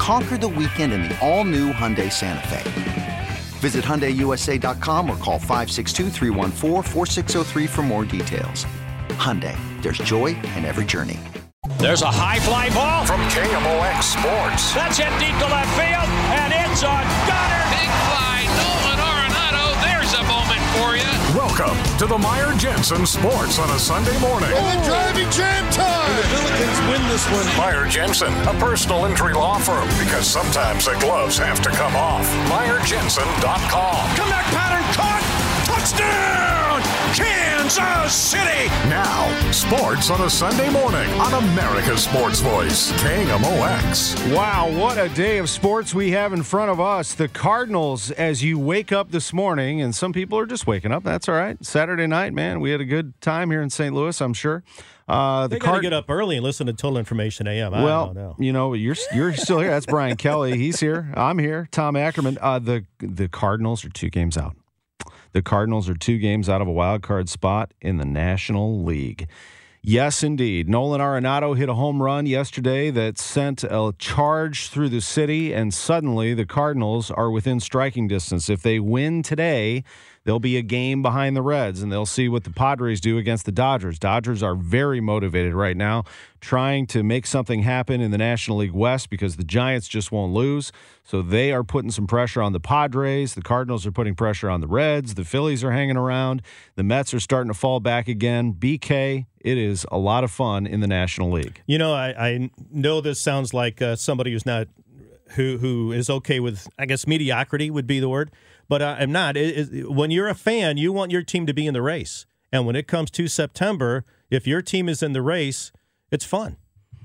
Conquer the weekend in the all new Hyundai Santa Fe. Visit HyundaiUSA.com or call 562 for more details. Hyundai, there's joy in every journey. There's a high fly ball from KMOX Sports. That's hit deep to left field, and it's a gunner. Big fly, Welcome to the Meyer Jensen Sports on a Sunday morning. Oh, the driving jam time! And the Billikens win this one. Meyer Jensen, a personal injury law firm, because sometimes the gloves have to come off. MeyerJensen.com. Comeback pattern caught. Touchdown! Kansas City! Now, sports on a Sunday morning on America's Sports Voice, KMOX. Wow, what a day of sports we have in front of us. The Cardinals, as you wake up this morning, and some people are just waking up. That's all right. Saturday night, man, we had a good time here in St. Louis, I'm sure. Uh, the they got to get up early and listen to Total Information AM. I well, know. you know, you're you're still here. That's Brian Kelly. He's here. I'm here. Tom Ackerman. Uh, the the Cardinals are two games out. The Cardinals are two games out of a wild card spot in the National League. Yes, indeed. Nolan Arenado hit a home run yesterday that sent a charge through the city, and suddenly the Cardinals are within striking distance. If they win today, They'll be a game behind the Reds, and they'll see what the Padres do against the Dodgers. Dodgers are very motivated right now, trying to make something happen in the National League West because the Giants just won't lose. So they are putting some pressure on the Padres. The Cardinals are putting pressure on the Reds. The Phillies are hanging around. The Mets are starting to fall back again. BK, it is a lot of fun in the National League. You know, I, I know this sounds like uh, somebody who's not who who is okay with I guess mediocrity would be the word but I'm not. It, it, when you're a fan, you want your team to be in the race. And when it comes to September, if your team is in the race, it's fun.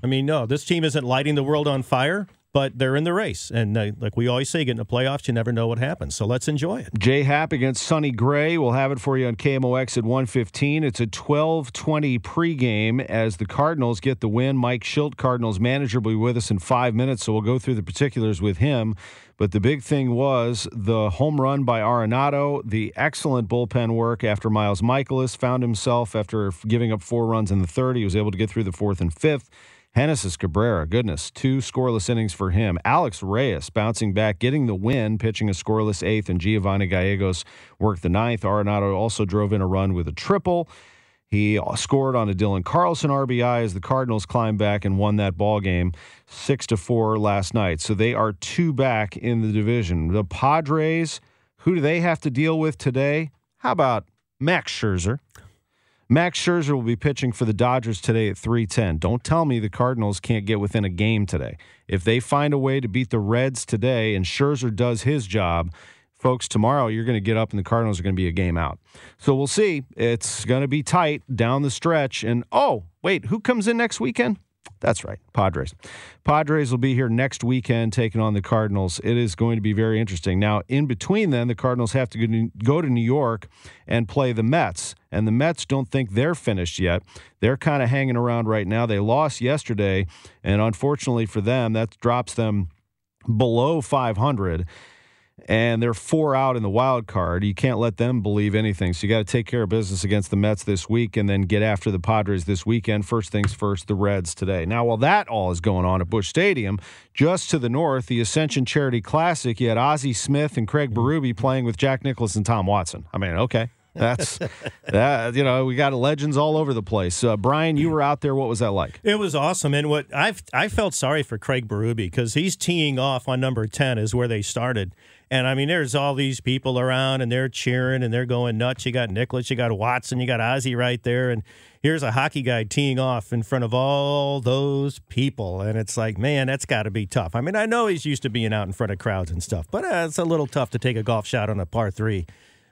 I mean, no, this team isn't lighting the world on fire, but they're in the race. And like we always say, get in the playoffs, you never know what happens. So let's enjoy it. Jay Happ against Sonny Gray. We'll have it for you on KMOX at 115. It's a 1220 pregame as the Cardinals get the win. Mike Shildt, Cardinals manager, will be with us in five minutes, so we'll go through the particulars with him. But the big thing was the home run by Arenado, the excellent bullpen work after Miles Mikolas found himself after giving up four runs in the third. He was able to get through the fourth and fifth. Genesis Cabrera, goodness, two scoreless innings for him. Alex Reyes bouncing back, getting the win, pitching a scoreless eighth, and Giovanni Gallegos worked the ninth. Arenado also drove in a run with a triple. He scored on a Dylan Carlson RBI as the Cardinals climbed back and won that ball game six to four last night. So they are two back in the division. The Padres, who do they have to deal with today? How about Max Scherzer? Max Scherzer will be pitching for the Dodgers today at 310. Don't tell me the Cardinals can't get within a game today. If they find a way to beat the Reds today and Scherzer does his job, folks, tomorrow you're going to get up and the Cardinals are going to be a game out. So we'll see. It's going to be tight down the stretch. And oh, wait, who comes in next weekend? That's right, Padres. Padres will be here next weekend taking on the Cardinals. It is going to be very interesting. Now, in between then, the Cardinals have to go to New York and play the Mets. And the Mets don't think they're finished yet. They're kind of hanging around right now. They lost yesterday, and unfortunately for them, that drops them below 500 and they're four out in the wild card. You can't let them believe anything. So you got to take care of business against the Mets this week and then get after the Padres this weekend. First things first, the Reds today. Now, while that all is going on at Busch Stadium, just to the north, the Ascension Charity Classic, you had Ozzie Smith and Craig Berube playing with Jack Nicklaus and Tom Watson. I mean, okay. That's that. You know, we got legends all over the place. Uh, Brian, you were out there. What was that like? It was awesome, and what I I felt sorry for Craig Berube because he's teeing off on number ten is where they started, And I mean, there's all these people around and they're cheering and they're going nuts. You got Nicklaus, you got Watson, you got Ozzie right there. And here's a hockey guy teeing off in front of all those people. And it's like, man, that's got to be tough. I mean, I know he's used to being out in front of crowds and stuff, but uh, it's a little tough to take a golf shot on a par three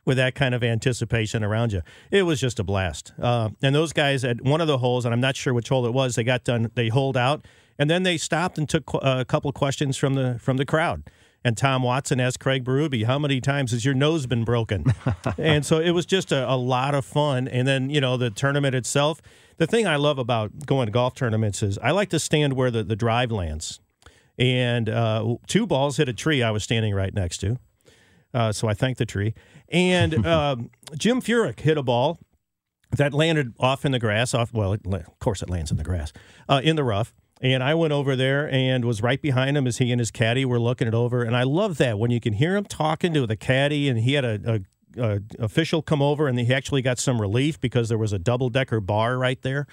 with that kind of anticipation around you. It was just a blast. Uh, and those guys at one of the holes, and I'm not sure which hole it was, they got done, they holed out, and then they stopped and took uh, a couple of questions from the from the crowd. And Tom Watson asked Craig Berube, "How many times has your nose been broken?" and so it was just a, a lot of fun. And then you know the tournament itself. The thing I love about going to golf tournaments is I like to stand where the, the drive lands. And uh, two balls hit a tree I was standing right next to. Uh, so I thank the tree. And um, Jim Furyk hit a ball that landed off in the grass. Off well, it, of course it lands in the grass, uh, in the rough. And I went over there and was right behind him as he and his caddy were looking it over. And I love that when you can hear him talking to the caddy, and he had a, a uh, official come over and he actually got some relief because there was a double decker bar right there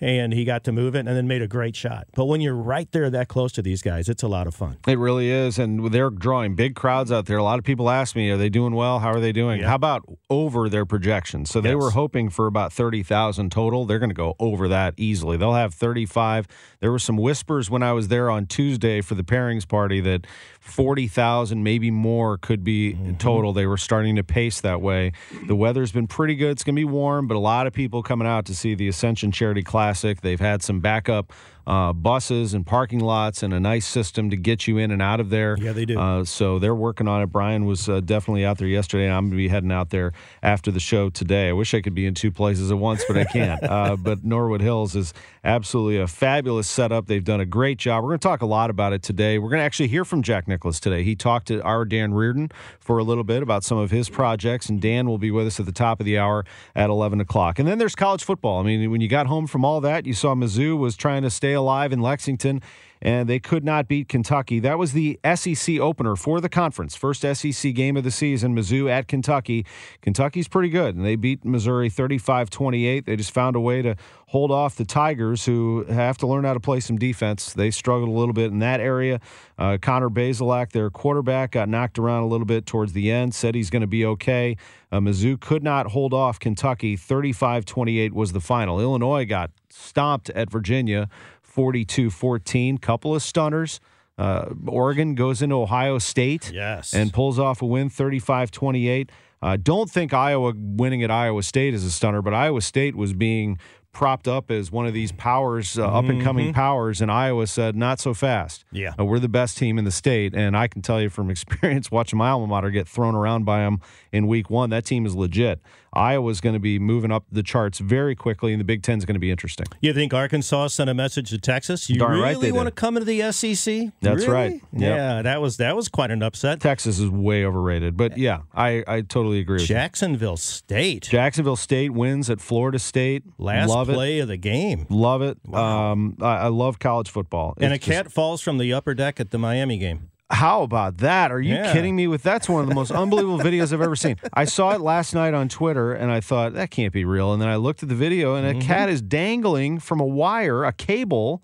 and he got to move it and then made a great shot. But when you're right there that close to these guys, it's a lot of fun. It really is. And they're drawing big crowds out there. A lot of people ask me, are they doing well? How are they doing? Yeah. How about over their projections? So they Yes. were hoping for about 30,000 total. They're going to go over that easily. They'll have 35. There were some whispers when I was there on Tuesday for the pairings party that 40,000, maybe more, could be Mm-hmm. total. They were starting to pace that way. The weather's been pretty good. It's going to be warm, but a lot of people coming out to see the Ascension Charity Classic. They've had some backup uh, buses and parking lots and a nice system to get you in and out of there. Yeah, they do. Uh, so they're working on it. Brian was uh, definitely out there yesterday, and I'm going to be heading out there after the show today. I wish I could be in two places at once, but I can't. uh, but Norwood Hills is absolutely a fabulous setup. They've done a great job. We're going to talk a lot about it today. We're going to actually hear from Jack Nicklaus today. He talked to our Dan Reardon for a little bit about some of his projects, and Dan will be with us at the top of the hour at 11 o'clock. And then there's college football. I mean, when you got home from all that, you saw Mizzou was trying to stay alive in Lexington and they could not beat Kentucky. That was the SEC opener for the conference. First SEC game of the season, Mizzou at Kentucky. Kentucky's pretty good, and they beat Missouri 35 28. They just found a way to hold off the Tigers, who have to learn how to play some defense. They struggled a little bit in that area. Uh, Connor Bazelak, their quarterback, got knocked around a little bit towards the end, said he's going to be okay. Uh, Mizzou could not hold off Kentucky. 35 28 was the final. Illinois got stomped at Virginia 42 14. Couple of stunners. Uh, Oregon goes into Ohio State Yes. and pulls off a win 35 28. I don't think Iowa winning at Iowa State is a stunner, but Iowa State was being propped up as one of these powers, uh, up and coming powers, and Iowa said, not so fast. Mm-hmm. Yeah. Uh, we're the best team in the state. And I can tell you from experience watching my alma mater get thrown around by them in week one, that team is legit. Iowa's going to be moving up the charts very quickly, and the Big Ten is going to be interesting. You think Arkansas sent a message to Texas? You Darn really they want to come into the SEC? That's Really? right. Yep. Yeah, that was that was quite an upset. Texas is way overrated, but yeah, I, I totally agree with you. Jacksonville State, Jacksonville State wins at Florida State. last love play of the game. Love it. Um, I, I love college football. and a It's just- cat falls from the upper deck at the Miami game. How about that? Are you Yeah. kidding me? With that's one of the most unbelievable videos I've ever seen. I saw it last night on Twitter, and I thought that can't be real. And then I looked at the video, and a cat is dangling from a wire, a cable,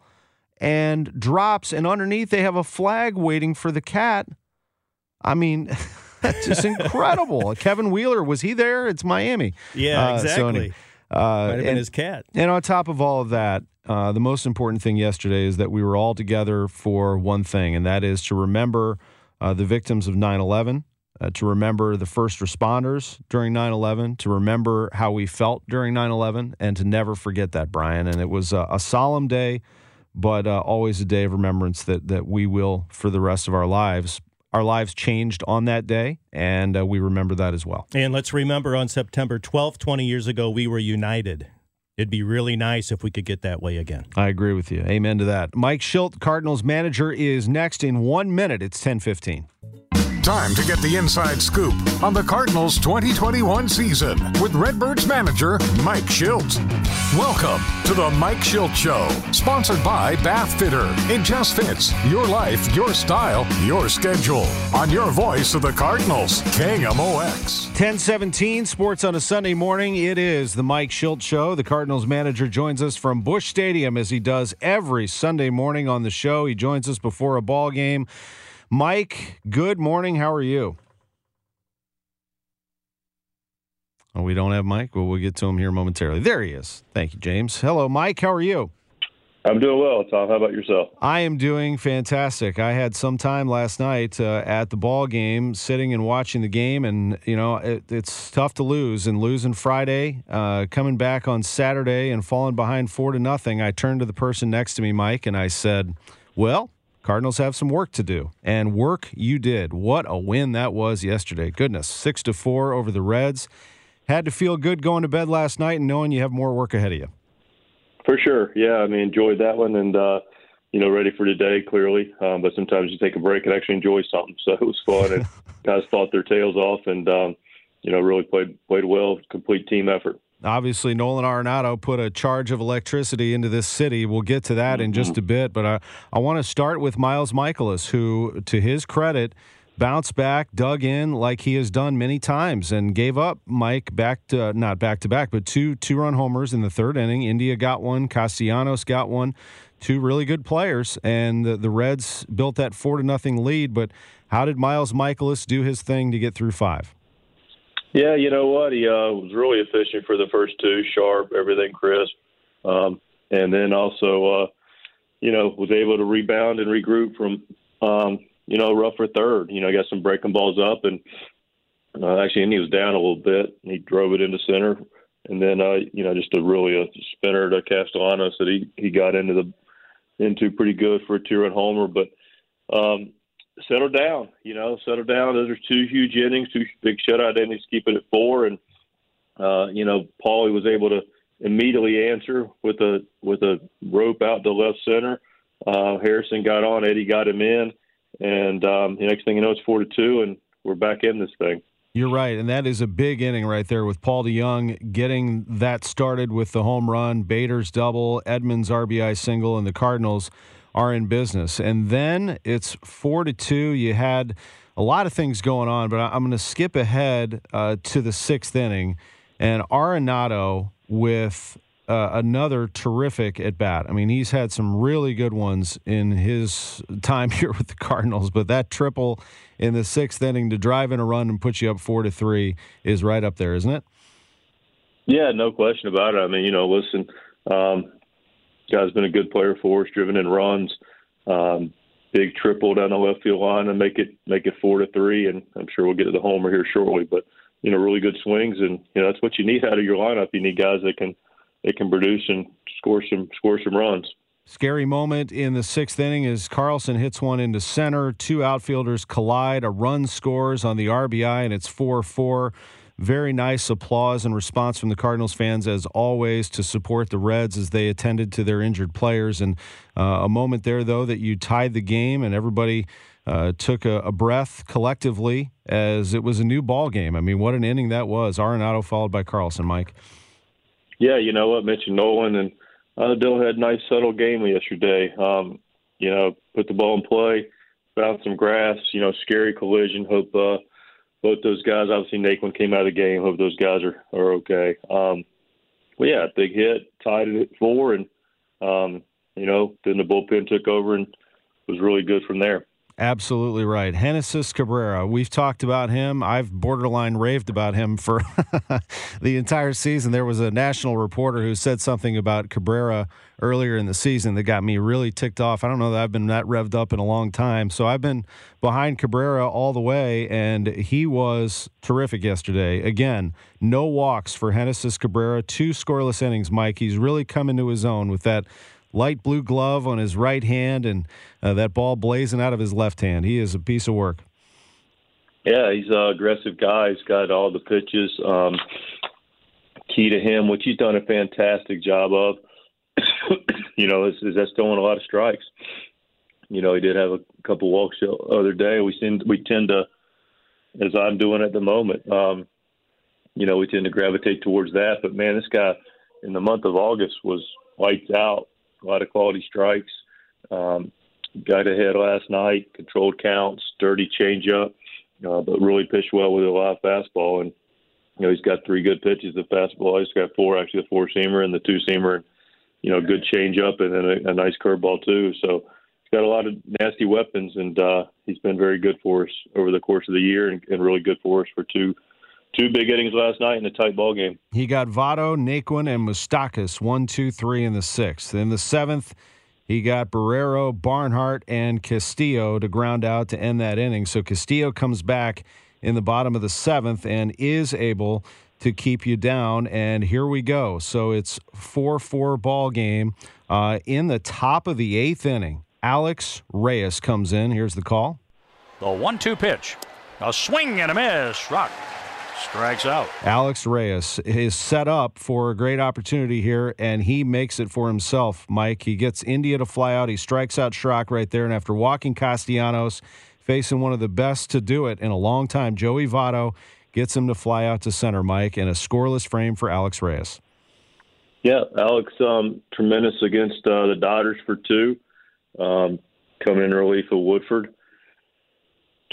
and drops. And underneath, they have a flag waiting for the cat. I mean, that's just incredible. Kevin Wheeler was he there? It's Miami. Yeah, Uh, exactly. anyway, uh, Might have been and- his cat. and on top of all of that, uh, the most important thing yesterday is that we were all together for one thing, and that is to remember uh, the victims of 9 11, uh, to remember the first responders during 9 11, to remember how we felt during 9 11, and to never forget that, Brian. And it was a, solemn day, but uh, always a day of remembrance that, that we will, for the rest of our lives, our lives changed on that day, and uh, we remember that as well. And let's remember on September 12th, 20 years ago, we were united. It'd be really nice if we could get that way again. I agree with you. Amen to that. Mike Shildt, Cardinals manager, is next in one minute. It's 1015. Time to get the inside scoop on the Cardinals 2021 season with Redbirds manager Mike Shildt. Welcome to the Mike Shildt Show, sponsored by Bath Fitter. It just fits your life, your style, your schedule. On your voice of the Cardinals, KMOX. 1017 sports on a Sunday morning. It is the Mike Shildt Show. The Cardinals manager joins us from Busch Stadium as he does every Sunday morning on the show. He joins us before a ball game. Mike, good morning. How are you? Oh, we don't have Mike. Well, we'll get to him here momentarily. There he is. Thank you, James. Hello, Mike. How are you? I'm doing well, Tom. How about yourself? I am doing fantastic. I had some time last night uh, at the ball game, sitting and watching the game, and you know it, it's tough to lose. And losing Friday, uh, coming back on Saturday, and falling behind four to nothing. I turned to the person next to me, Mike, and I said, "Well, Cardinals have some work to do, and work you did. What a win that was yesterday! Goodness, six to four over the Reds. Had to feel good going to bed last night and knowing you have more work ahead of you." For sure. Yeah, I mean, enjoyed that one and, uh, you know, ready for today, clearly. Um, but sometimes you take a break and actually enjoy something. So it was fun and guys fought their tails off and, um, you know, really played played well, complete team effort. Obviously, Nolan Arenado put a charge of electricity into this city. We'll get to that in just mm-hmm. a bit, but I, I want to start with Miles Mikolas, who, to his credit, bounced back, dug in like he has done many times, and gave up Mike back to not back to back, but two two run homers in the third inning. India got one, Castellanos got one, two really good players, and the, the Reds built that four to nothing lead. But how did Miles Mikolas do his thing to get through five? Yeah, you know what? He uh, was really efficient for the first two, sharp, everything crisp, um, and then also, uh, you know, was able to rebound and regroup from um, you know, rougher third. You know, got some breaking balls up, and uh, actually, he was down a little bit. And he drove it into center, and then uh, you know, just a really a spinner to Castellanos that he he got into the into pretty good for a two-run homer, but um, settled down. You know, settled down. Those are two huge innings, two big shutout innings. Keep it at four, and uh, you know, Paulie was able to immediately answer with a with a rope out to left center. Uh, Harrison got on, Eddie got him in, and um, the next thing you know, it's four to two, and we're back in this thing. You're right, and that is a big inning right there with Paul DeJong getting that started with the home run, Bader's double, Edman's RBI single, and the Cardinals are in business. And then it's four to two. You had a lot of things going on, but I'm going to skip ahead uh, to the sixth inning, and Arenado with uh, another terrific at bat. I mean, he's had some really good ones in his time here with the Cardinals, but that triple in the sixth inning to drive in a run and put you up four to three is right up there, isn't it? Yeah, no question about it. I mean, you know, listen, um, guy's been a good player for us, driven in runs. Um, big triple down the left field line and make it make it four to three, and I'm sure we'll get to the homer here shortly. But you know, really good swings, and you know that's what you need out of your lineup. You need guys that can they can produce and score some score some runs. Scary moment in the sixth inning as Carlson hits one into center. Two outfielders collide. A run scores on the RBI, and it's 4 4. Very nice applause and response from the Cardinals fans, as always, to support the Reds as they attended to their injured players. And uh, a moment there, though, that you tied the game and everybody uh, took a, a, breath collectively as it was a new ball game. I mean, what an inning that was. Arenado followed by Carlson, Mike yeah, you know what, mentioned Nolan and uh, Dill had a nice subtle game yesterday. Um, you know, put the ball in play, found some grass. You know, scary collision. Hope uh, both those guys. Obviously, Naquin came out of the game. Hope those guys are are okay. Um, well, yeah, big hit, tied it at four, and um, you know, then the bullpen took over and was really good from there. Absolutely right. Genesis Cabrera. We've talked about him. I've borderline raved about him for the entire season. There was a national reporter who said something about Cabrera earlier in the season that got me really ticked off. I don't know that I've been that revved up in a long time. So I've been behind Cabrera all the way, and he was terrific yesterday. Again, no walks for Genesis Cabrera, two scoreless innings, Mike. He's really come into his own with that light blue glove on his right hand and uh, that ball blazing out of his left hand. He is a piece of work. Yeah, he's an aggressive guy. He's got all the pitches. Um, key to him, which he's done a fantastic job of, you know, is, is that's throwing a lot of strikes. You know, he did have a couple walks the other day. We tend we tend to, as I'm doing at the moment, um, you know, we tend to gravitate towards that. But man, this guy in the month of August was lights out a lot of quality strikes. Um, got ahead last night, controlled counts, dirty changeup, uh, but really pitched well with a live fastball. And you know he's got three good pitches. The fastball, he's got four actually, the four seamer and the two seamer. You know, good changeup and then a, a nice curveball too. So he's got a lot of nasty weapons, and uh, he's been very good for us over the course of the year, and, and really good for us for two two big innings last night in a tight ball game. He got Votto, Naquin, and Moustakas one, two, three in the sixth. In the seventh, he got Barrero, Barnhart, and Castillo to ground out to end that inning. So Castillo comes back in the bottom of the seventh and is able to keep you down. And here we go. So it's 4 4 ball game. Uh, in the top of the eighth inning, Alex Reyes comes in. Here's the call. The one two pitch. A swing and a miss. Rock strikes out. Alex Reyes is set up for a great opportunity here, and he makes it for himself, Mike. He gets India to fly out. He strikes out Schrock right there, and after walking Castellanos, facing one of the best to do it in a long time, Joey Votto gets him to fly out to center, Mike, and a scoreless frame for Alex Reyes. Yeah, Alex, um, tremendous against uh, the Dodgers for two, um, coming in relief of Woodford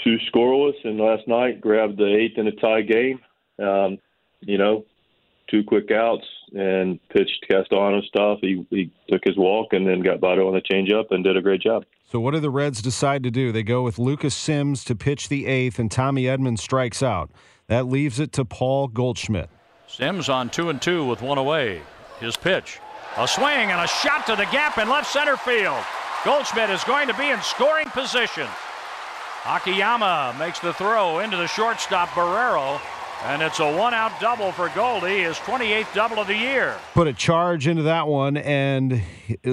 two scoreless, and last night grabbed the eighth in a tie game. Um, you know, two quick outs and pitched Castellano stuff. He, he took his walk and then got Votto on the changeup and did a great job. So, what do the Reds decide to do? They go with Lucas Sims to pitch the eighth, and Tommy Edman strikes out. That leaves it to Paul Goldschmidt. Sims on two and two with one away. His pitch. A swing and a shot to the gap in left center field. Goldschmidt is going to be in scoring position. Akiyama makes the throw into the shortstop Barrero, and it's a one out double for Goldie, his 28th double of the year. Put a charge into that one, and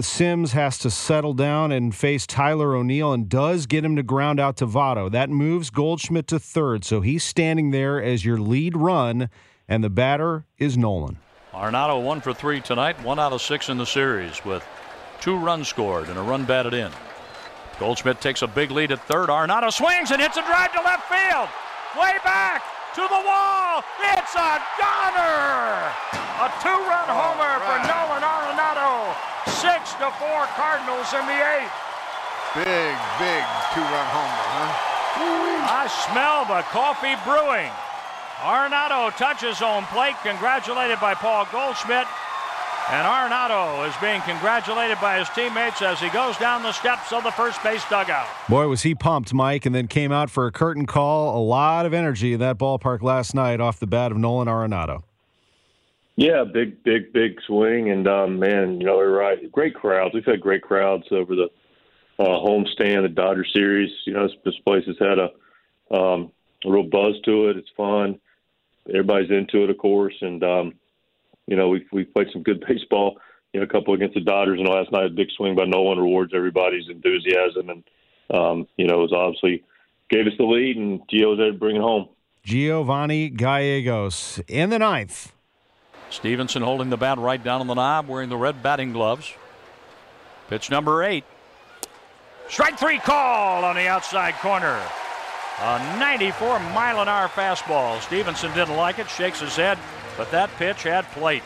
Sims has to settle down and face Tyler O'Neill and does get him to ground out to Votto. That moves Goldschmidt to third, so he's standing there as your lead run, and the batter is Nolan. Arenado one for three tonight, one out of six in the series with two runs scored and a run batted in. Goldschmidt takes a big lead at third. Arenado swings and hits a drive to left field. Way back to the wall. It's a goner. A two-run homer for Nolan Arenado. Six to four Cardinals in the eighth. Big, big two-run homer, huh? I smell the coffee brewing. Arenado touches home plate, congratulated by Paul Goldschmidt. And Arenado is being congratulated by his teammates as he goes down the steps of the first base dugout. Boy, was he pumped, Mike, and then came out for a curtain call. A lot of energy in that ballpark last night off the bat of Nolan Arenado. Yeah, big, big, big swing, and um, man, you know, you're right. Great crowds. We've had great crowds over the uh, homestand, the Dodger series. You know, this, this place has had a, um, a real buzz to it. It's fun. Everybody's into it, of course, and um, you know, we've we've played some good baseball. You know, a couple against the Dodgers, and last night a big swing by Nolan rewards everybody's enthusiasm, and um, you know, it was obviously gave us the lead, and Gio was there to bring it home. Giovanni Gallegos in the ninth. Stephenson holding the bat right down on the knob, wearing the red batting gloves. Pitch number eight. Strike three call on the outside corner. A 94 mile an hour fastball. Stephenson didn't like it, shakes his head, but that pitch had plate.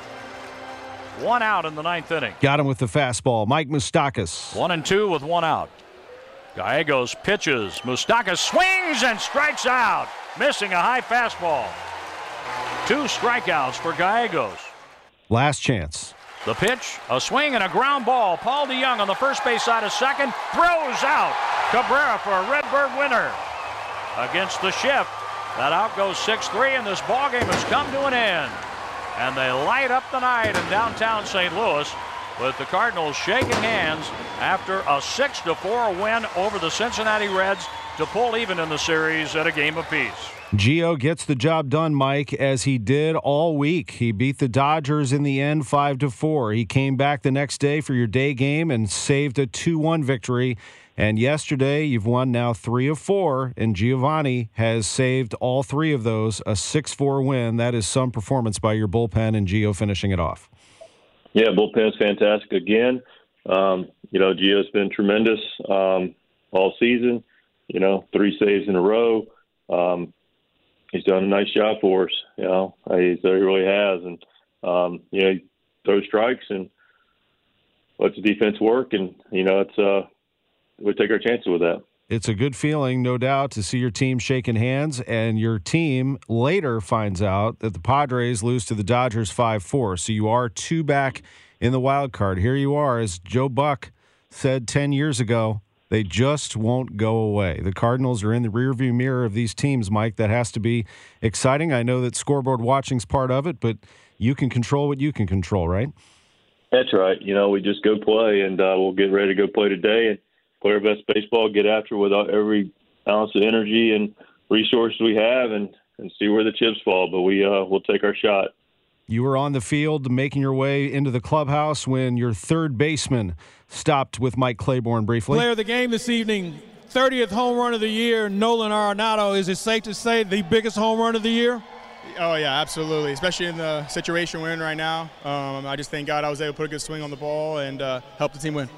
One out in the ninth inning. Got him with the fastball. Mike Moustakas. One and two with one out. Gallegos pitches. Moustakas swings and strikes out, missing a high fastball. Two strikeouts for Gallegos. Last chance. The pitch, a swing and a ground ball. Paul DeJong on the first base side of second throws out Cabrera for a Redbird winner. Against the shift, that out goes 6-3, and this ball game has come to an end. And they light up the night in downtown St. Louis with the Cardinals shaking hands after a 6-4 win over the Cincinnati Reds to pull even in the series at a game apiece. Gio gets the job done, Mike, as he did all week. He beat the Dodgers in the end 5 to 4. He came back the next day for your day game and saved a 2-1 victory. And yesterday, you've won now three of four, and Giovanni has saved all three of those. A 6 4 win. That is some performance by your bullpen, and Gio finishing it off. Yeah, bullpen's fantastic again. Um, you know, Gio's been tremendous um, all season. You know, three saves in a row. Um, he's done a nice job for us. You know, he, he really has, and um, you know, he throws strikes and lets the defense work, and you know, it's uh, we take our chances with that. It's a good feeling, no doubt, to see your team shaking hands, and your team later finds out that the Padres lose to the Dodgers 5 4. So you are two back in the wild card. Here you are, as Joe Buck said 10 years ago They just won't go away. The Cardinals are in the rearview mirror of these teams, Mike. That has to be exciting. I know that scoreboard watching's part of it, but you can control what you can control, right? That's right. You know, we just go play, and uh, we'll get ready to go play today and play our best baseball. Get after with every ounce of energy and resources we have, and and see where the chips fall. But we uh, we'll take our shot. You were on the field making your way into the clubhouse when your third baseman stopped with Mike Claiborne briefly. Player of the game this evening, 30th home run of the year, Nolan Arenado. Is it safe to say the biggest home run of the year? Oh yeah, absolutely. Especially in the situation we're in right now. Um, I just thank God I was able to put a good swing on the ball and uh, help the team win.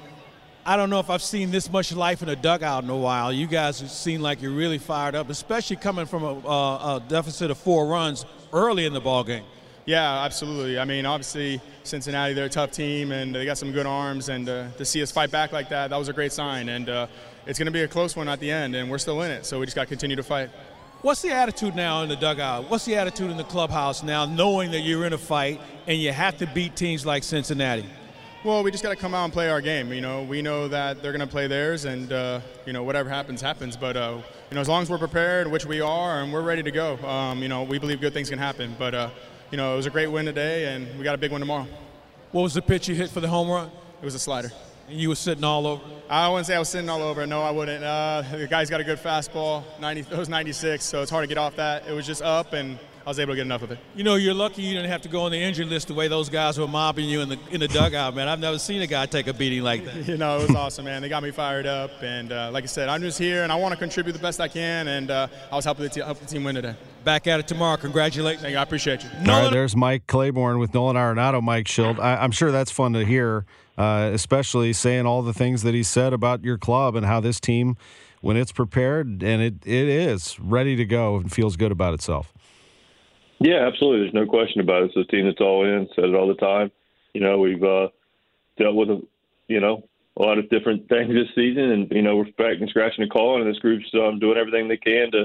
I don't know if I've seen this much life in a dugout in a while. You guys seem like you're really fired up, especially coming from a, a deficit of four runs early in the ball game. Yeah, absolutely. I mean, obviously, Cincinnati, they're a tough team, and they got some good arms, and uh, to see us fight back like that, that was a great sign. And uh, it's going to be a close one at the end, and we're still in it, so we just got to continue to fight. What's the attitude now in the dugout? What's the attitude in the clubhouse now, knowing that you're in a fight and you have to beat teams like Cincinnati? Well, we just got to come out and play our game. You know, we know that they're going to play theirs, and uh, you know whatever happens, happens. But uh, you know, as long as we're prepared, which we are, and we're ready to go, um, you know, we believe good things can happen. But uh, you know, it was a great win today, and we got a big one tomorrow. What was the pitch you hit for the home run? It was a slider. And you were sitting all over? I wouldn't say I was sitting all over. No, I wouldn't. Uh, the guy's got a good fastball. 90, it was 96, so it's hard to get off that. It was just up, and was able to get enough of it. You know, you're lucky you didn't have to go on the injury list the way those guys were mobbing you in the in the dugout, man. I've never seen a guy take a beating like that. you know, it was awesome, man. They got me fired up, and uh, like I said, I'm just here, and I want to contribute the best I can, and uh, I was helping the, te- help the team win today. Back at it tomorrow. Congratulations. Thank you. I appreciate you. All right, there's Mike Claiborne with Nolan Arenado, Mike Shildt. I, am sure that's fun to hear, uh, especially saying all the things that he said about your club and how this team, when it's prepared and it, it is ready to go and feels good about itself. Yeah, absolutely. There's no question about it. It's a team that's all in. Said it all the time. You know, we've uh, dealt with a, you know a lot of different things this season, and you know we're back and scratching and calling, and this group's um, doing everything they can to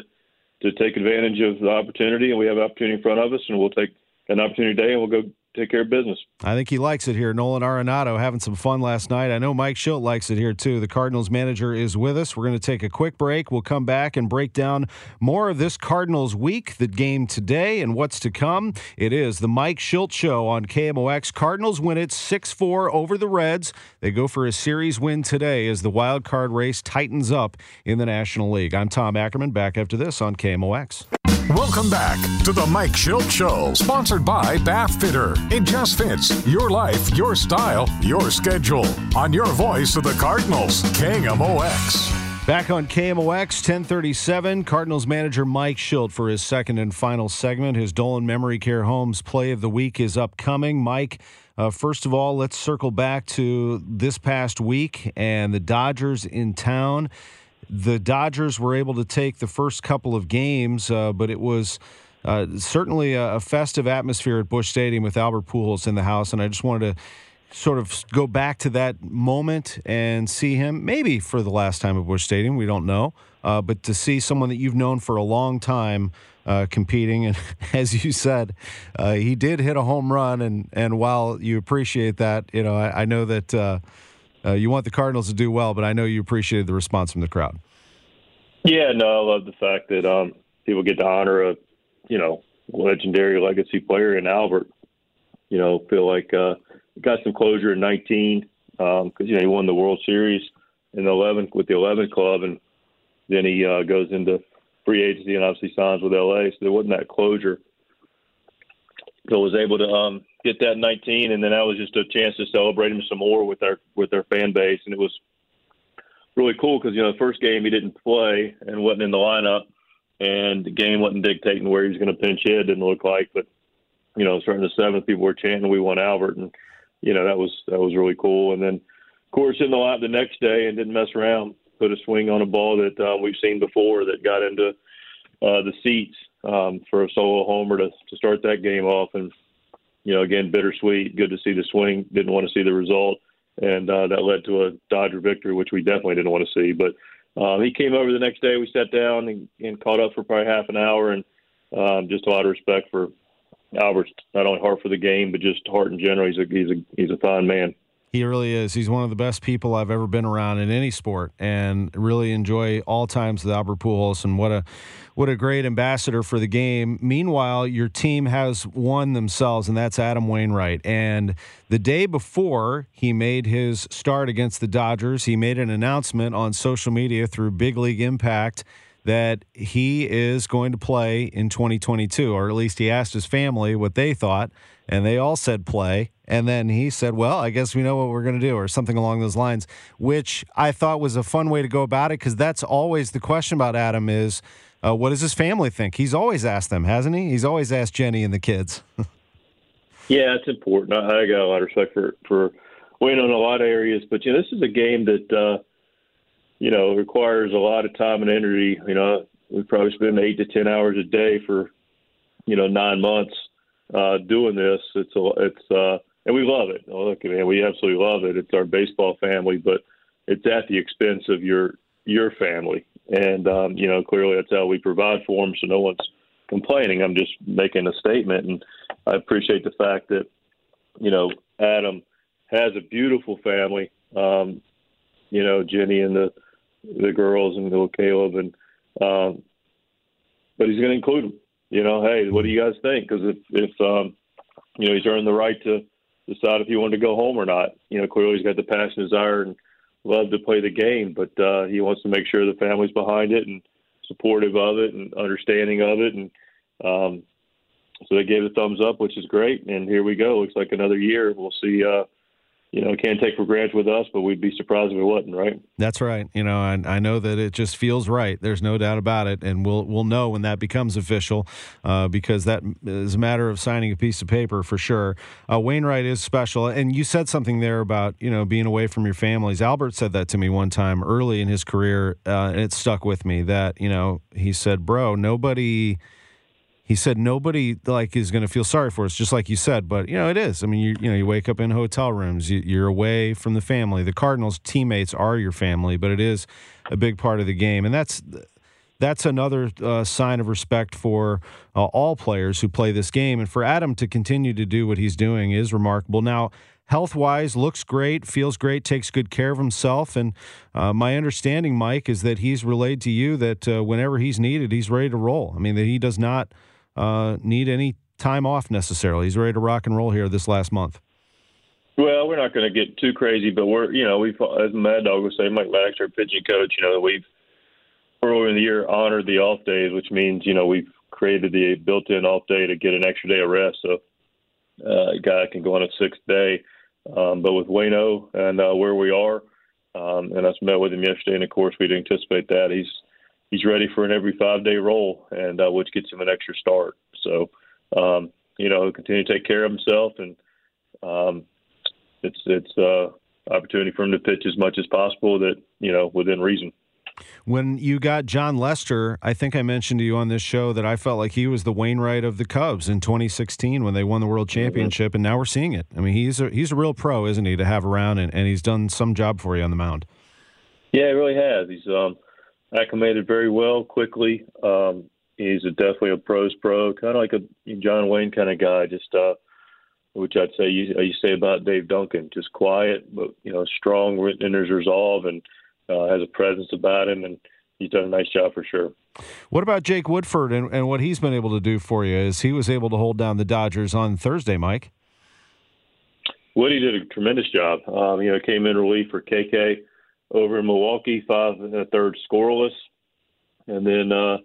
to take advantage of the opportunity, and we have an opportunity in front of us, and we'll take an opportunity today, and we'll go take care of business. I think he likes it here. Nolan Arenado having some fun last night. I know Mike Shildt likes it here too. The Cardinals manager is with us. We're going to take a quick break. We'll come back and break down more of this Cardinals week, the game today, and what's to come. It is the Mike Shildt Show on KMOX. Cardinals win it 6 4 over the Reds. They go for a series win today as the wild card race tightens up in the National League. I'm Tom Ackerman, back after this on KMOX. Welcome back to the Mike Shildt Show, sponsored by Bath Fitter. It just fits your life, your style, your schedule. On your voice of the Cardinals, KMOX. Back on KMOX 1037, Cardinals manager Mike Shildt for his second and final segment. His Dolan Memory Care Homes play of the week is upcoming. Mike, uh, first of all, let's circle back to this past week and the Dodgers in town the Dodgers were able to take the first couple of games, uh, but it was uh, certainly a, a, festive atmosphere at Busch Stadium with Albert Pujols in the house, and I just wanted to sort of go back to that moment and see him maybe for the last time at Busch Stadium. We don't know, uh, but to see someone that you've known for a long time. Uh, competing, and as you said, uh, he did hit a home run. And, and while you appreciate that, you know I, I know that uh, you want the Cardinals to do well, but I know you appreciated the response from the crowd. Yeah, no, I love the fact that um, people get to honor a, you know, legendary legacy player in Albert. You know, feel like uh, got some closure in 19 because um, you know he won the World Series in the 11 with the 11 club, and then he uh, goes into free agency and obviously signs with LA. So there wasn't that closure. So was able to um, get that 19, and then that was just a chance to celebrate him some more with our with our fan base, and it was really cool because you know the first game he didn't play and wasn't in the lineup, and the game wasn't dictating where he was going to pinch hit. Didn't look like, but you know, starting the seventh, people were chanting, "We won Albert," and you know that was that was really cool. And then, of course, in the lineup the next day and didn't mess around, put a swing on a ball that uh, we've seen before that got into uh, the seats um, for a solo homer to to start that game off, and you know, again, bittersweet. Good to see the swing. Didn't want to see the result, and uh, that led to a Dodger victory, which we definitely didn't want to see. But um, he came over the next day. We sat down and, and caught up for probably half an hour, and um, just a lot of respect for Albert's not only heart for the game, but just heart in general. He's a he's a he's a fine man. He really is. He's one of the best people I've ever been around in any sport, and really enjoy all times with Albert Pujols. And what a what a great ambassador for the game. Meanwhile, your team has won themselves, and that's Adam Wainwright. And the day before he made his start against the Dodgers, he made an announcement on social media through Big League Impact that he is going to play in 2022, or at least he asked his family what they thought, and they all said play. And then he said, Well, I guess we know what we're going to do, or something along those lines, which I thought was a fun way to go about it because that's always the question about Adam is uh, what does his family think? He's always asked them, hasn't he? He's always asked Jenny and the kids. yeah, it's important. I, I got a lot of respect for, for Wayne on a lot of areas, but, you know, this is a game that, uh, you know, requires a lot of time and energy. You know, we probably spend eight to 10 hours a day for, you know, nine months uh, doing this. It's a, it's, uh, and we love it. Oh, look, man, we absolutely love it. It's our baseball family, but it's at the expense of your your family, and um, you know clearly that's how we provide for them. So no one's complaining. I'm just making a statement, and I appreciate the fact that you know Adam has a beautiful family. Um, you know Jenny and the the girls and little Caleb, and um, but he's going to include them. You know, hey, what do you guys think? Because if if um, you know he's earned the right to decide if he wanted to go home or not. You know, clearly he's got the passion, desire, and love to play the game, but uh, he wants to make sure the family's behind it and supportive of it and understanding of it. And um, so they gave a thumbs up, which is great. And here we go. Looks like another year. We'll see. Uh, you know, can't take for granted with us, but we'd be surprised if it wasn't, right? That's right. You know, I, I know that it just feels right. There's no doubt about it, and we'll we'll know when that becomes official, uh, because that is a matter of signing a piece of paper for sure. Uh, Wainwright is special, and you said something there about you know being away from your families. Albert said that to me one time early in his career, uh, and it stuck with me. That you know, he said, "Bro, nobody." He said nobody like is going to feel sorry for us, just like you said. But you know, it is. I mean, you you know, you wake up in hotel rooms, you, are away from the family. The Cardinals teammates are your family, but it is a big part of the game, and that's that's another uh, sign of respect for uh, all players who play this game. And for Adam to continue to do what he's doing is remarkable. Now, health wise, looks great, feels great, takes good care of himself. And uh, my understanding, Mike, is that he's relayed to you that uh, whenever he's needed, he's ready to roll. I mean, that he does not uh, need any time off necessarily. He's ready to rock and roll here this last month. Well, we're not going to get too crazy, but we're you know we've as Mad Dog would say, Mike Maddux, our pitching coach. You know we've earlier in the year honored the off days, which means you know we've created the built-in off day to get an extra day of rest, so uh, a guy can go on a sixth day. Um, but with Wayno and uh, where we are, um, and I met with him yesterday, and of course we'd anticipate that he's he's ready for an every five day role, and uh, which gets him an extra start. So, um, you know, he'll continue to take care of himself, and um, it's it's uh, opportunity for him to pitch as much as possible that you know within reason. When you got Jon Lester, I think I mentioned to you on this show that I felt like he was the Wainwright of the Cubs in 2016 when they won the World. Championship, mm-hmm. and now we're seeing it. I mean, he's a he's a real pro, isn't he, to have around, and, and he's done some job for you on the mound. Yeah, he really has. He's um, acclimated very well quickly. Um, he's a, definitely a pros pro, kind of like a John Wayne kind of guy. Just uh, which I'd say you, you say about Dave Duncan, just quiet but you know strong in his resolve and uh, has a presence about him, and he's done a nice job for sure. What about Jake Woodford and, and what he's been able to do for you? As he was able to hold down the Dodgers on Thursday, Mike. Woody did a tremendous job. Um, you know, came in relief for KK over in Milwaukee, five and a third scoreless, and then uh,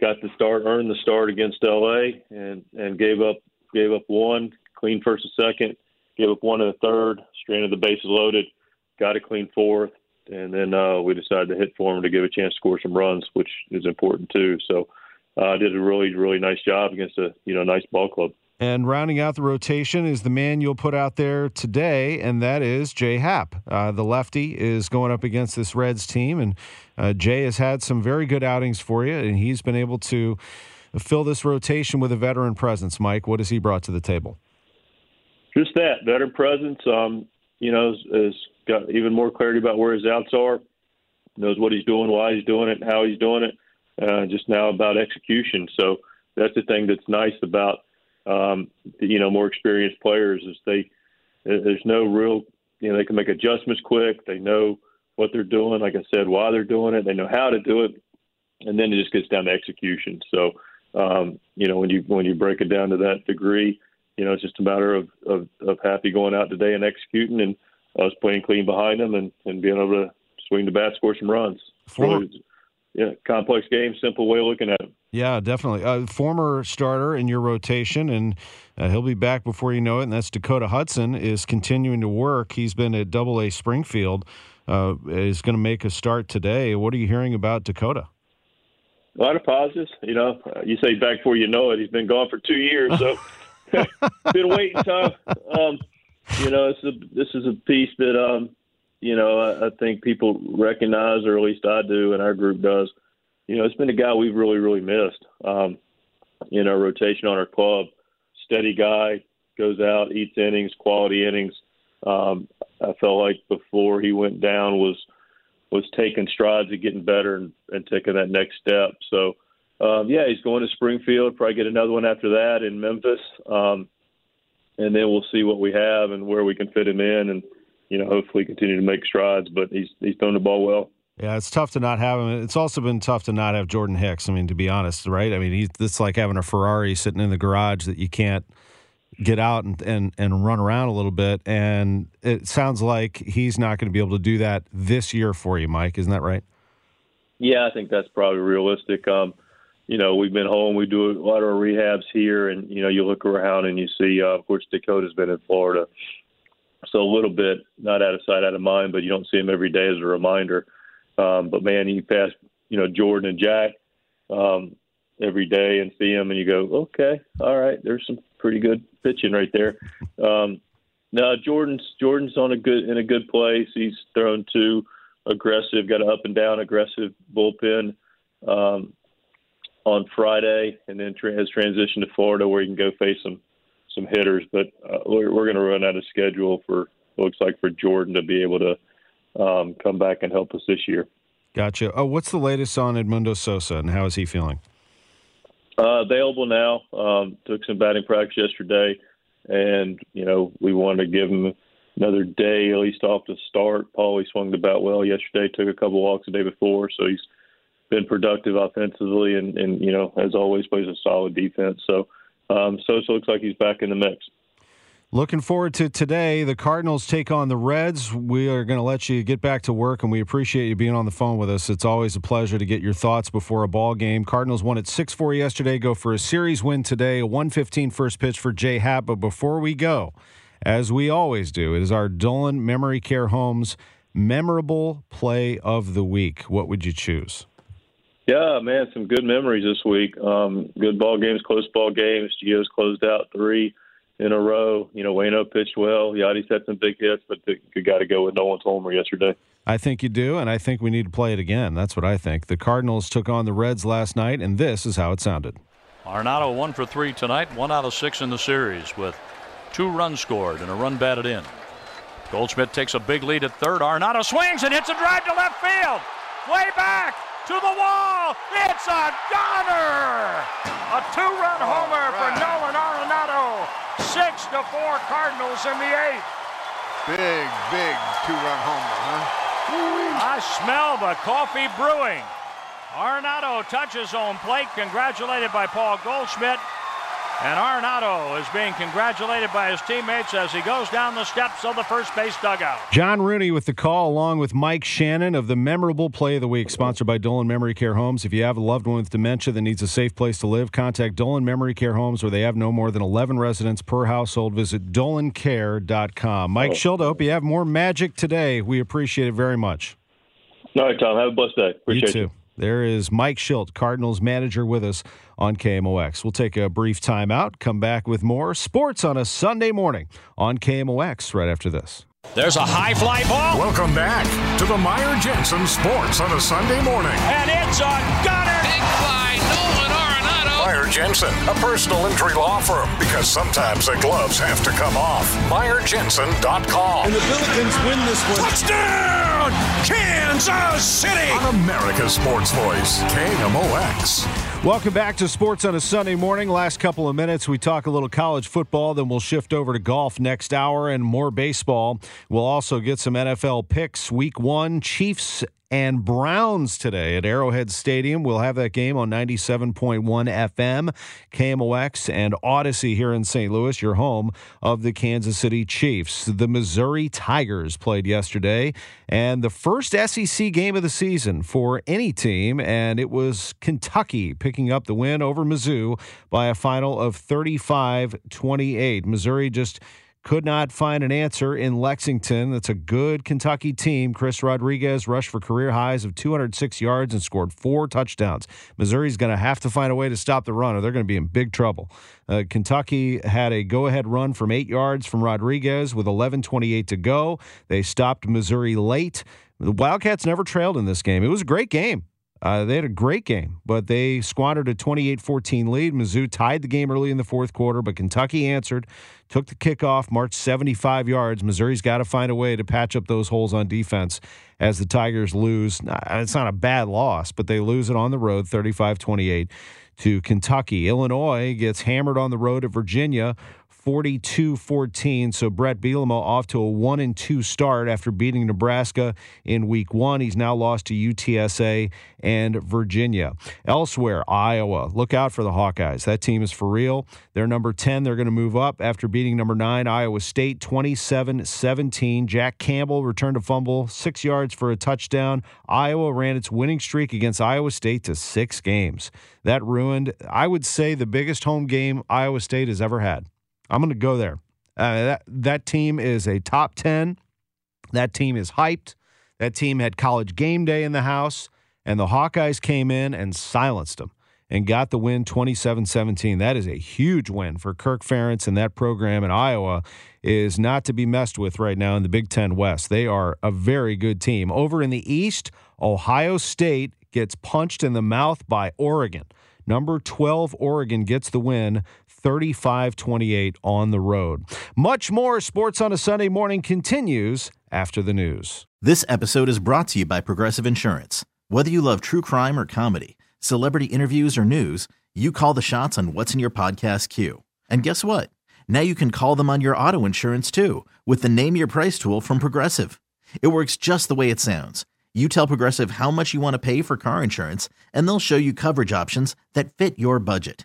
got the start, earned the start against LA, and and gave up gave up one clean first and second, gave up one in the third, stranded the bases loaded, got a clean fourth, and then uh, we decided to hit for him to give a chance to score some runs, which is important too. So uh, did a really really nice job against a you know nice ball club. And rounding out the rotation is the man you'll put out there today, and that is Jay Happ. Uh, the lefty is going up against this Reds team, and uh, Jay has had some very good outings for you, and he's been able to fill this rotation with a veteran presence. Mike, what has he brought to the table? Just that veteran presence. Um, you know, has, got even more clarity about where his outs are. Knows what he's doing, why he's doing it, how he's doing it. Uh, just now about execution. So that's the thing that's nice about um, you know more experienced players is they there's no real you know they can make adjustments quick. They know what they're doing. Like I said, why they're doing it. They know how to do it, and then it just gets down to execution. So um, you know when you when you break it down to that degree, you know it's just a matter of of, of happy going out today and executing, and us playing clean behind them and and being able to swing the bat, score some runs. Really, yeah, complex game, simple way of looking at it. Yeah, definitely. Uh, former starter in your rotation, and uh, he'll be back before you know it. And that's Dakota Hudson is continuing to work. He's been at Double A Springfield. Uh, is going to make a start today. What are you hearing about Dakota? A lot of positives. You know, uh, you say back before you know it. He's been gone for two years, so been waiting time. Um, you know, a, this is a piece that um, you know I, I think people recognize, or at least I do, and our group does you know, it's been a guy we've really, really missed um, in our rotation on our club. Steady guy, goes out, eats innings, quality innings. Um, I felt like before he went down was was taking strides and getting better and, and taking that next step. So, um, yeah, he's going to Springfield. Probably get another one after that in Memphis, um, and then we'll see what we have and where we can fit him in, and you know, hopefully continue to make strides. But he's he's throwing the ball well. Yeah, it's tough to not have him. It's also been tough to not have Jordan Hicks. I mean, to be honest, right? I mean, he's it's like having a Ferrari sitting in the garage that you can't get out and, and, and run around a little bit. And it sounds like he's not going to be able to do that this year for you, Mike. Isn't that right? Yeah, I think that's probably realistic. Um, you know, we've been home. We do a lot of rehabs here, and you know, you look around and you see, uh, of course, Dakota's been in Florida, so a little bit not out of sight, out of mind. But you don't see him every day as a reminder. Um, but man, you pass, you know, Jordan and Jack um, every day and see them, and you go, okay, all right, there's some pretty good pitching right there. Um, now Jordan's Jordan's on a good in a good place. He's thrown two aggressive, got an up and down aggressive bullpen um, on Friday, and then tra- has transitioned to Florida where he can go face some some hitters. But uh, we're, we're going to run out of schedule for looks like for Jordan to be able to um, come back and help us this year. Gotcha. Oh, what's the latest on Edmundo Sosa and how is he feeling? Uh, available now. Um, took some batting practice yesterday, and you know we wanted to give him another day at least off the start. Paulie swung the bat well yesterday. Took a couple walks the day before, so he's been productive offensively, and, and you know as always plays a solid defense. So um, Sosa looks like he's back in the mix. Looking forward to today. The Cardinals take on the Reds. We are going to let you get back to work, and we appreciate you being on the phone with us. It's always a pleasure to get your thoughts before a ball game. Cardinals won at 6 4 yesterday, go for a series win today, a 115 first pitch for J.A. Happ. But before we go, as we always do, it is our Dolan Memory Care Homes memorable play of the week. What would you choose? Yeah, man, some good memories this week. Um, good ball games, close ball games. Gio's closed out three in a row. You know, Waino pitched well. Yadi's had some big hits, but you got to go with Nolan's homer yesterday. I think you do, and I think we need to play it again. That's what I think. The Cardinals took on the Reds last night, and this is how it sounded. Arenado one for three tonight, one out of six in the series with two runs scored and a run batted in. Goldschmidt takes a big lead at third. Arenado swings and hits a drive to left field. Way back to the wall. It's a goner. A two-run homer right. for Nolan Arenado. Six to four Cardinals in the eighth. Big, big two-run homer, huh? I smell the coffee brewing. Arenado touches home plate, congratulated by Paul Goldschmidt. And Arenado is being congratulated by his teammates as he goes down the steps of the first base dugout. John Rooney with the call, along with Mike Shannon of the Memorable Play of the Week, sponsored by Dolan Memory Care Homes. If you have a loved one with dementia that needs a safe place to live, contact Dolan Memory Care Homes, where they have no more than 11 residents per household. Visit dolancare.com. Mike oh. Shildt, hope you have more magic today. We appreciate it very much. All right, Tom. Have a blessed day. Appreciate you. Too. You. There is Mike Shildt, Cardinals manager, with us on KMOX. We'll take a brief timeout, come back with more sports on a Sunday morning on KMOX right after this. There's a high fly ball. Welcome back to the Meyer Jensen Sports on a Sunday morning. And it's a gunner. Big fly, Nolan Arenado. Meyer Jensen, a personal injury law firm, because sometimes the gloves have to come off. MeyerJensen.com. And the Billikens win this one. Touchdown! down Kansas City. On America's Sports Voice, KMOX. Welcome back to Sports on a Sunday morning. Last couple of minutes, we talk a little college football, then we'll shift over to golf next hour and more baseball. We'll also get some NFL picks. Week one, Chiefs and Browns today at Arrowhead Stadium. We'll have that game on 97.1 FM, KMOX, and Audacy here in St. Louis, your home of the Kansas City Chiefs. The Missouri Tigers played yesterday, and the first SEC game of the season for any team, and it was Kentucky picking up the win over Mizzou by a final of 35 28. Missouri just could not find an answer in Lexington. That's a good Kentucky team. Chris Rodriguez rushed for career highs of 206 yards and scored four touchdowns. Missouri's going to have to find a way to stop the run, or they're going to be in big trouble. Uh, Kentucky had a go ahead run from eight yards from Rodriguez with 11.28 to go. They stopped Missouri late. The Wildcats never trailed in this game. It was a great game. Uh, they had a great game, but they squandered a 28 14 lead. Mizzou tied the game early in the fourth quarter, but Kentucky answered, took the kickoff, marched 75 yards. Missouri's got to find a way to patch up those holes on defense as the Tigers lose. It's not a bad loss, but they lose it on the road 35 28 to Kentucky. Illinois gets hammered on the road at Virginia 42 14. So Brett Bielema off to a 1 and 2 start after beating Nebraska in week one. He's now lost to UTSA and Virginia. Elsewhere, Iowa. Look out for the Hawkeyes. That team is for real. They're number 10. They're going to move up after beating number 9, Iowa State 27 17. Jack Campbell returned a fumble, six yards for a touchdown. Iowa ran its winning streak against Iowa State to six games. That ruined, I would say, the biggest home game Iowa State has ever had. I'm going to go there. Uh, that that team is a top ten. That team is hyped. That team had college game day in the house, and the Hawkeyes came in and silenced them and got the win 27-17. That is a huge win for Kirk Ferentz and that program in Iowa is not to be messed with right now in the Big Ten West. They are a very good team. Over in the East, Ohio State gets punched in the mouth by Oregon. Number 12 Oregon gets the win 35 28 on the road. Much more Sports on a Sunday morning continues after the news. This episode is brought to you by Progressive Insurance. Whether you love true crime or comedy, celebrity interviews or news, you call the shots on what's in your podcast queue. And guess what? Now you can call them on your auto insurance too with the Name Your Price tool from Progressive. It works just the way it sounds. You tell Progressive how much you want to pay for car insurance, and they'll show you coverage options that fit your budget.